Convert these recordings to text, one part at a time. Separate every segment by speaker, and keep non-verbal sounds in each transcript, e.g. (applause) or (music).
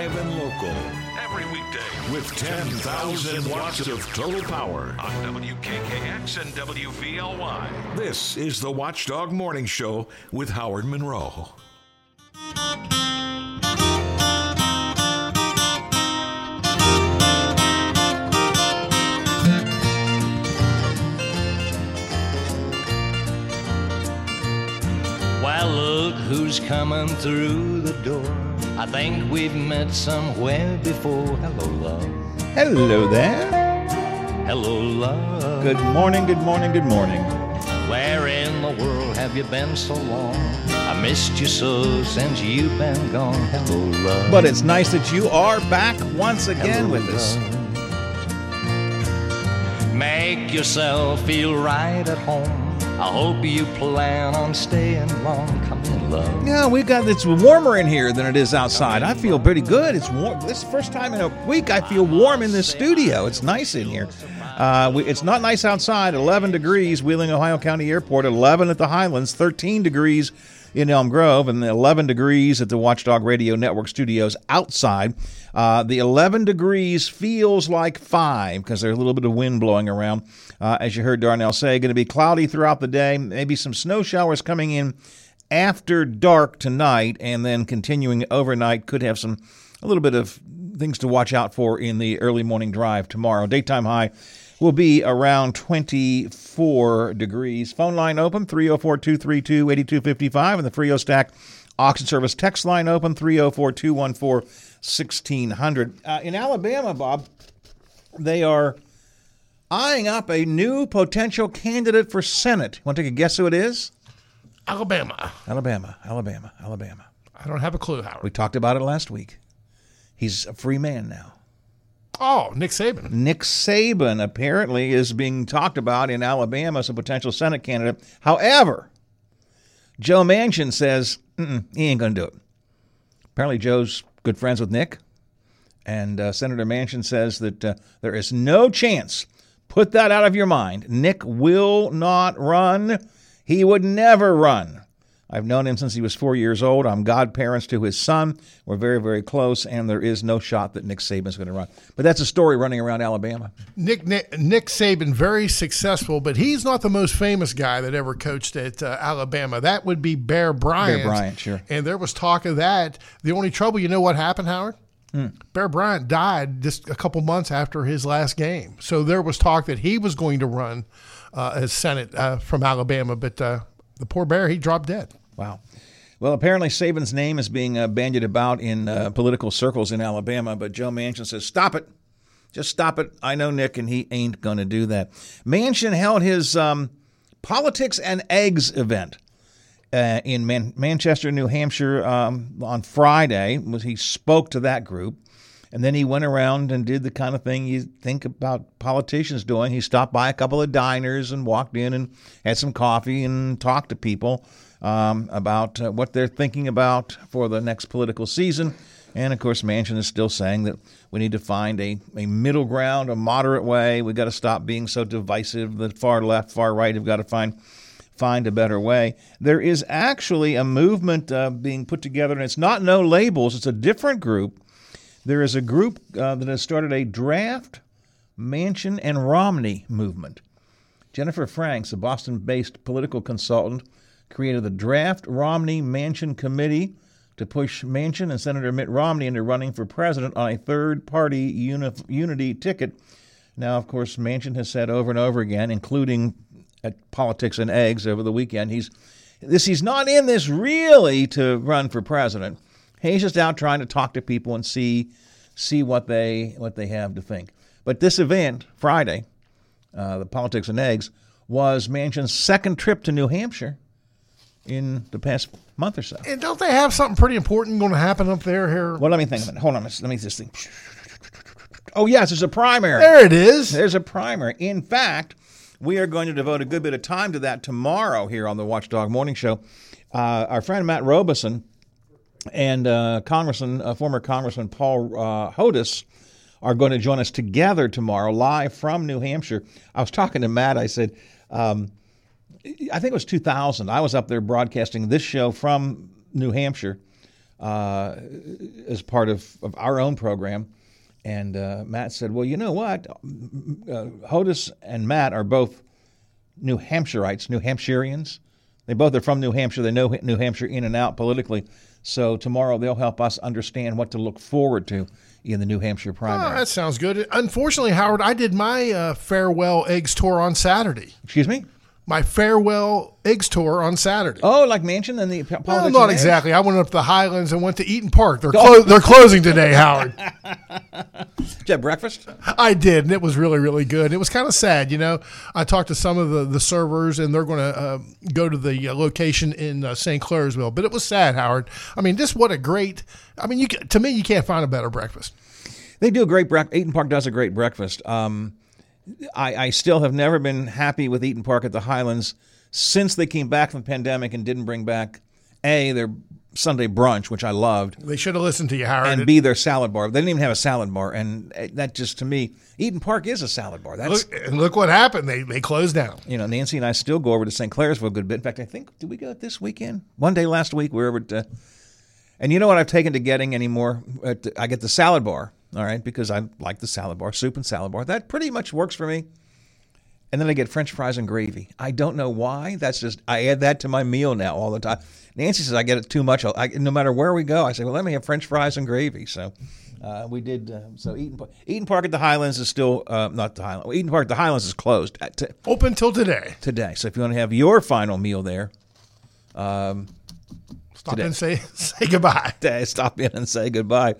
Speaker 1: live and local.
Speaker 2: Every weekday
Speaker 1: with 10,000 watts of total power
Speaker 2: on WKKX and WVLY.
Speaker 1: This is the Watchdog Morning Show with Howard Monroe.
Speaker 3: Who's coming through the door. I think we've met somewhere before. Hello, love.
Speaker 4: Hello there.
Speaker 3: Hello, love.
Speaker 4: Good morning, good morning, good morning.
Speaker 3: Where in the world have you been so long? I missed you so since you've been gone. Hello, love.
Speaker 4: But it's nice that you are back once again
Speaker 3: Hello,
Speaker 4: with us.
Speaker 3: love. Make yourself feel right at home. I hope you plan on staying long. Love.
Speaker 4: Yeah, we got it's warmer in here than it is outside. I feel pretty good. It's warm. This first time in a week I feel warm in this studio. It's nice in here. Uh, we, it's not nice outside. 11 degrees, Wheeling, Ohio County Airport. 11 at the Highlands. 13 degrees in Elm Grove, and 11 degrees at the Watchdog Radio Network studios outside. Uh, the 11 degrees feels like five because there's a little bit of wind blowing around. Uh, as you heard Darnell say, going to be cloudy throughout the day. Maybe some snow showers coming in after dark tonight, and then continuing overnight. Could have some a little bit of things to watch out for in the early morning drive tomorrow. Daytime high will be around 24 degrees. Phone line open 304 232 8255 and the Frio Stack Auction Service text line open 304 214 1600. Uh, In Alabama, Bob, they are eyeing up a new potential candidate for Senate. Want to take a guess who it is?
Speaker 5: Alabama.
Speaker 4: Alabama, Alabama, Alabama.
Speaker 5: I don't have a clue, Howard.
Speaker 4: We talked about it last week. He's a free man now.
Speaker 5: Oh, Nick Saban.
Speaker 4: Nick Saban apparently is being talked about in Alabama as a potential Senate candidate. However, Joe Manchin says Mm-mm, he ain't going to do it. Apparently, Joe's good friends with Nick, and uh, Senator Manchin says that uh, there is no chance. Put that out of your mind. Nick will not run. He would never run. I've known him since he was four years old. I'm godparents to his son. We're very, very close, and there is no shot that Nick Saban's going to run. But that's a story running around Alabama.
Speaker 5: Nick, Nick Nick Saban, very successful, but he's not the most famous guy that ever coached at uh, Alabama. That would be Bear Bryant.
Speaker 4: Bear Bryant, sure.
Speaker 5: And there was talk of that. The only trouble, you know what happened, Howard?
Speaker 4: Hmm.
Speaker 5: Bear Bryant died just a couple months after his last game. So there was talk that he was going to run uh, as Senate uh, from Alabama, but uh, the poor Bear, he dropped dead.
Speaker 4: Wow. Well, apparently Saban's name is being uh, bandied about in uh, political circles in Alabama, but Joe Manchin says, stop it. Just stop it. I know Nick, and he ain't going to do that. Manchin held his um, Politics and Eggs event uh, in Man- Manchester, New Hampshire um, on Friday. Was He spoke to that group. And then he went around and did the kind of thing you think about politicians doing. He stopped by a couple of diners and walked in and had some coffee and talked to people um, about uh, what they're thinking about for the next political season. And of course, Manchin is still saying that we need to find a, a middle ground, a moderate way. We've got to stop being so divisive. The far left, far right have got to find find a better way. There is actually a movement uh, being put together, and it's not no labels. It's a different group. There is a group uh, that has started a draft Manchin and Romney movement. Jennifer Franks, a Boston based political consultant, created the Draft Romney Manchin Committee to push Manchin and Senator Mitt Romney into running for president on a third party uni- unity ticket. Now, of course, Manchin has said over and over again, including at Politics and Eggs over the weekend, he's this he's not in this really to run for president. He's just out trying to talk to people and see see what they what they have to think. But this event Friday, uh, the Politics and Eggs, was Manchin's second trip to New Hampshire in the past month or so.
Speaker 5: And don't they have something pretty important going to happen up there here?
Speaker 4: Well, let me think of it. Hold on, let me just think. Oh yes, there's a primary.
Speaker 5: There it is.
Speaker 4: There's a primary. In fact, we are going to devote a good bit of time to that tomorrow here on the Watchdog Morning Show. Uh, our friend Matt Robison and uh, Congressman, uh, former Congressman Paul uh, are going to join us together tomorrow, live from New Hampshire. I was talking to Matt. I said, um, I think it was 2000. I was up there broadcasting this show from New Hampshire. uh, as part of, of our own program. And uh, Matt said, Well, you know what? Uh, Hodes and Matt are both New Hampshireites, New Hampshireans. They both are from New Hampshire. They know New Hampshire in and out politically. So tomorrow they'll help us understand what to look forward to in the New Hampshire primary.
Speaker 5: Oh, that sounds good. Unfortunately, Howard, I did my uh, farewell eggs tour on Saturday.
Speaker 4: Excuse me?
Speaker 5: My farewell eggs tour on Saturday.
Speaker 4: Oh, like Manchin and the politics.
Speaker 5: Well, not exactly. I went up to the Highlands and went to Eat'n Park. They're clo- they're closing today, Howard. (laughs)
Speaker 4: Did you have breakfast?
Speaker 5: I did, and it was really, really good. It was kind of sad, you know. I talked to some of the, the servers, and they're going to uh, go to the uh, location in uh, St. Clairsville. But it was sad, Howard. I mean, just what a great. I mean, you to me, you can't find a better breakfast.
Speaker 4: They do a great breakfast. Eat'n Park does a great breakfast. Um, I, I still have never been happy with Eat'n Park at the Highlands since they came back from the pandemic and didn't bring back a their Sunday brunch, which I loved,
Speaker 5: They should have listened to you, Howard.
Speaker 4: and b their salad bar. They didn't even have a salad bar, and uh, that just to me, Eat'n Park is a salad bar. That's
Speaker 5: look, and look what happened. They they closed down.
Speaker 4: you know, Nancy and I still go over to St. Clair's for a good bit. In fact, I think did we go this weekend? One day last week we were over to, and you know what I've taken to getting anymore? I get the salad bar, all right, because I like the salad bar, soup and salad bar. That pretty much works for me. And then I get French fries and gravy. I don't know why. That's just I add that to my meal now all the time. Nancy says I get it too much. I, no matter where we go, I say, well, let me have French fries and gravy. So. Uh, we did uh, so. Eaton, Park- Eat'n Park at the Highlands is still uh, not the Highlands. Eat'n Park at the Highlands is closed at t-
Speaker 5: Open till today.
Speaker 4: today. So if you want to have your final meal there,
Speaker 5: Stop and say (laughs) say goodbye. (laughs)
Speaker 4: stop in and say goodbye.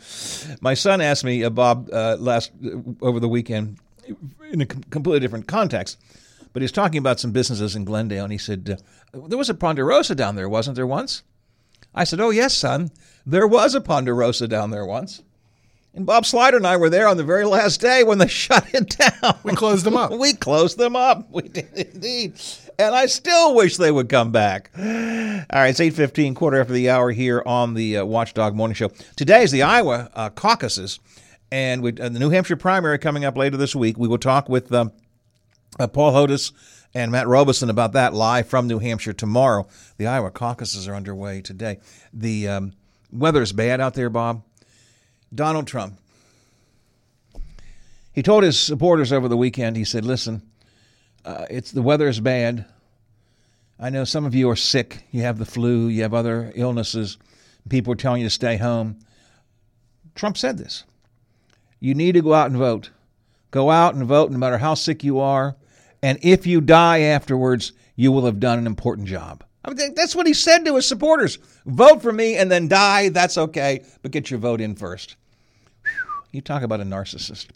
Speaker 4: My son asked me, uh, Bob, uh, last uh, over the weekend, in a com- completely different context, but he's talking about some businesses in Glendale, and he said, uh, "There was a Ponderosa down there, wasn't there once?" I said, "Oh yes, son, there was a Ponderosa down there once." And Bob Slider and I were there on the very last day when they (laughs) shut it down.
Speaker 5: We closed them up. (laughs)
Speaker 4: we closed them up. We did indeed. And I still wish they would come back. All right, it's 8.15, quarter after the hour here on the uh, Watchdog Morning Show. Today is the Iowa uh, caucuses, and we, uh, the New Hampshire primary coming up later this week. We will talk with um, uh, Paul Hodes and Matt Robison about that live from New Hampshire tomorrow. The Iowa caucuses are underway today. The um, is bad out there, Bob. Donald Trump. He told his supporters over the weekend, he said, listen, uh, it's the weather is bad. I know some of you are sick. You have the flu, you have other illnesses. People are telling you to stay home. Trump said this. You need to go out and vote. Go out and vote no matter how sick you are. And if you die afterwards, you will have done an important job. I mean, that's what he said to his supporters. Vote for me and then die. That's okay, but get your vote in first. You talk about a narcissist.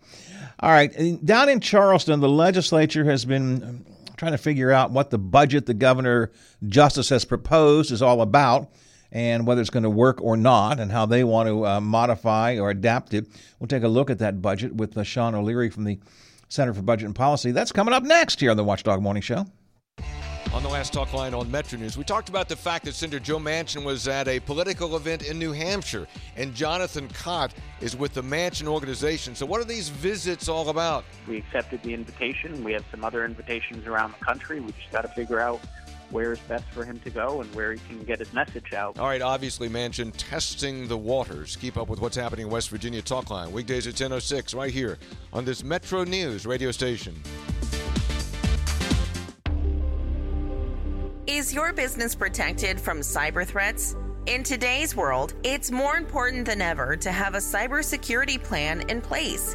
Speaker 4: All right. Down in Charleston, the legislature has been um, trying to figure out what the budget the governor justice has proposed is all about and whether it's going to work or not and how they want to uh, modify or adapt it. We'll take a look at that budget with uh, Sean O'Leary from the Center for Budget and Policy. That's coming up next here on the Watchdog Morning Show.
Speaker 6: On the last talk line on Metro News, we talked about the fact that Senator Joe Manchin was at a political event in New Hampshire, and Jonathan Kott is with the Manchin organization. So, what are these visits all about?
Speaker 7: We accepted the invitation. We have some other invitations around the country. We just got to figure out where is best for him to go and where he can get his message out.
Speaker 6: All right, obviously, Manchin testing the waters. Keep up with what's happening in West Virginia Talk Line. Weekdays at 10.06 right here on this Metro News radio station.
Speaker 8: Is your business protected from cyber threats? In today's world, it's more important than ever to have a cybersecurity plan in place.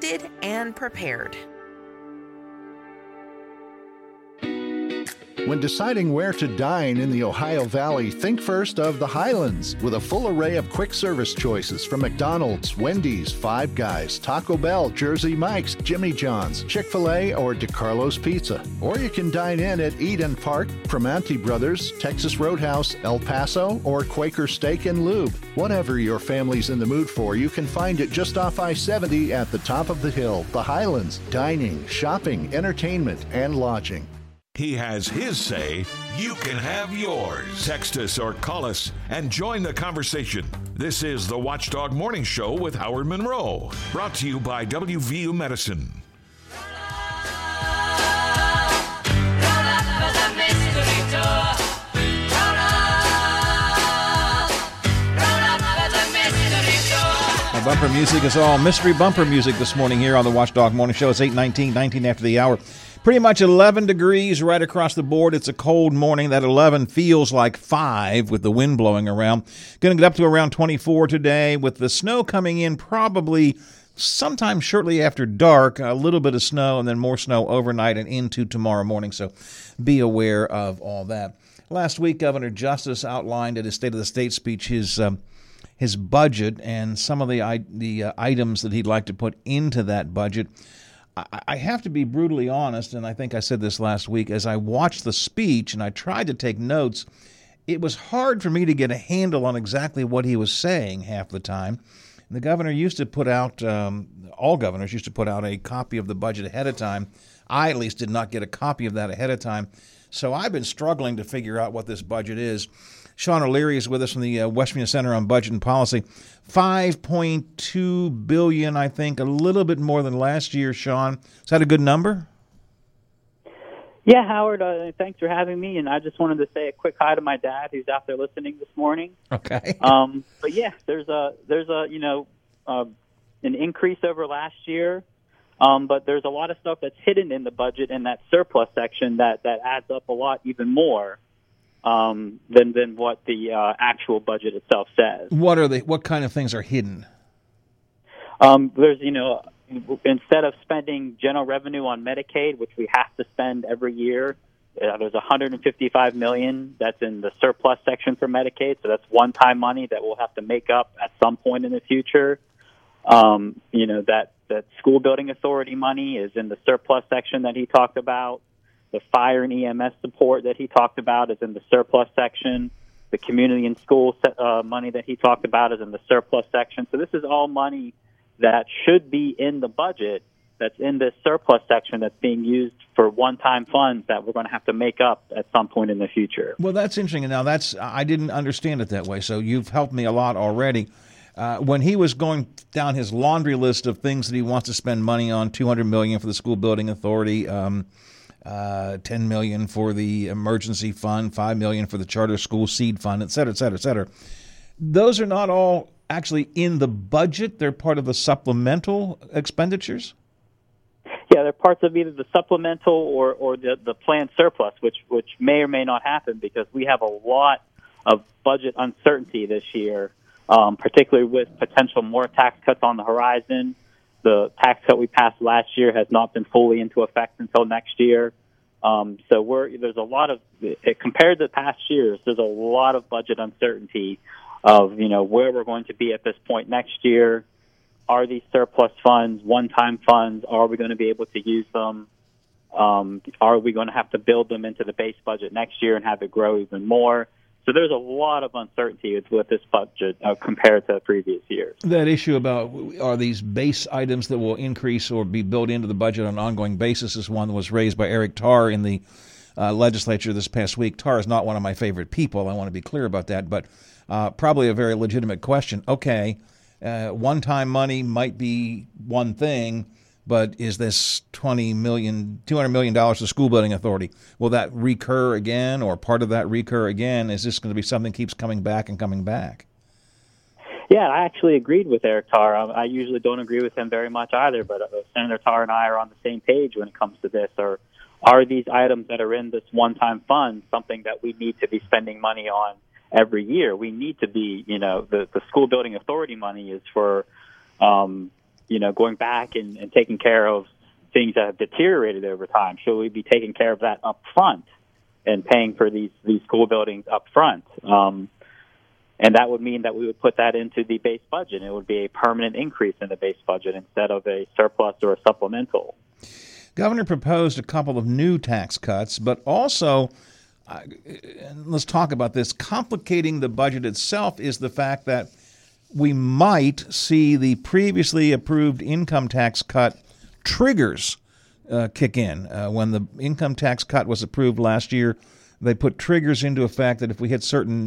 Speaker 8: and prepared.
Speaker 9: When deciding where to dine in the Ohio Valley, think first of the Highlands with a full array of quick service choices from McDonald's, Wendy's, Five Guys, Taco Bell, Jersey Mike's, Jimmy John's, Chick fil A, or DiCarlo's Pizza. Or you can dine in at Eat'n Park, Primanti Brothers, Texas Roadhouse, El Paso, or Quaker Steak and Lube. Whatever your family's in the mood for, you can find it just off I 70 at the top of the hill. The Highlands. Dining, shopping, entertainment, and lodging.
Speaker 1: He has his say. You can have yours. Text us or call us and join the conversation. This is the Watchdog Morning Show with Howard Monroe. Brought to you by WVU Medicine.
Speaker 4: Bumper music is all mystery bumper music this morning here on the Watchdog Morning Show. It's 819, 19 after the hour. Pretty much 11 degrees right across the board. It's a cold morning. That 11 feels like 5 with the wind blowing around. Going to get up to around 24 today with the snow coming in probably sometime shortly after dark. A little bit of snow and then more snow overnight and into tomorrow morning. So be aware of all that. Last week, Governor Justice outlined at his State of the State speech his. Um, his budget and some of the the uh, items that he'd like to put into that budget. I, have to be brutally honest, and I think I said this last week. As I watched the speech and I tried to take notes, it was hard for me to get a handle on exactly what he was saying half the time. The governor used to put out, um, all governors used to put out a copy of the budget ahead of time. I at least did not get a copy of that ahead of time. So I've been struggling to figure out what this budget is. Sean O'Leary is with us from the uh, West Virginia Center on Budget and Policy. 5.2 billion, I think, a little bit more than last year. Sean, is that a good number?
Speaker 7: Yeah, Howard. Uh, thanks for having me. And I just wanted to say a quick hi to my dad, who's out there listening this morning.
Speaker 4: Okay. (laughs)
Speaker 7: um, but yeah, there's a there's a you know uh, an increase over last year. Um, but there's a lot of stuff that's hidden in the budget in that surplus section that, that adds up a lot even more um, than than what the uh, actual budget itself says.
Speaker 4: What are they? What kind of things are hidden?
Speaker 7: Um, there's you know instead of spending general revenue on Medicaid, which we have to spend every year, uh, there's 155 million that's in the surplus section for Medicaid. So that's one-time money that we'll have to make up at some point in the future. Um, you know that that school building authority money is in the surplus section that he talked about. The fire and EMS support that he talked about is in the surplus section. The community and school uh, money that he talked about is in the surplus section. So this is all money that should be in the budget that's in this surplus section that's being used for one-time funds that we're going to have to make up at some point in the future.
Speaker 4: Well, that's interesting. Now, that's I didn't understand it that way. So you've helped me a lot already. Uh, when he was going down his laundry list of things that he wants to spend money on, two hundred million for the school building authority, um, uh, 10 million for the emergency fund, 5 million for the charter school seed fund, et cetera, et cetera, et cetera. Those are not all actually in the budget. They're part of the supplemental expenditures.
Speaker 7: Yeah, they're parts of either the supplemental or, or the, the planned surplus, which which may or may not happen because we have a lot of budget uncertainty this year, um, particularly with potential more tax cuts on the horizon the tax cut we passed last year has not been fully into effect until next year. Um, so we're, there's a lot of compared to past years. There's a lot of budget uncertainty of you know where we're going to be at this point next year. Are these surplus funds one-time funds? Are we going to be able to use them? Um, are we going to have to build them into the base budget next year and have it grow even more? So there's a lot of uncertainty with this budget uh, compared to previous years.
Speaker 4: That issue about are these base items that will increase or be built into the budget on an ongoing basis is one that was raised by Eric Tarr in the uh, legislature this past week. Tarr is not one of my favorite people. I want to be clear about that, but uh, probably a very legitimate question. Okay, uh, one-time money might be one thing but is this 20 million 200 million dollars to school building authority? Will that recur again or part of that recur again? Is this going to be something that keeps coming back and coming back?
Speaker 7: Yeah i actually agreed with eric tarr. I usually don't agree with him very much either but uh, senator tarr and i are on the same page when it comes to this. Or are these items that are in this one time fund something that we need to be spending money on every year? We need to be you know the the school building authority money is for um, you know, going back and, and taking care of things that have deteriorated over time? Should we be taking care of that up front and paying for these these school buildings up front. Um, and that would mean that we would put that into the base budget. It would be a permanent increase in the base budget instead of a surplus or a supplemental.
Speaker 4: Governor proposed a couple of new tax cuts, but also, uh, let's talk about this. Complicating the budget itself is the fact that we might see the previously approved income tax cut triggers uh, kick in. Uh, when the income tax cut was approved last year, they put triggers into effect that if we hit certain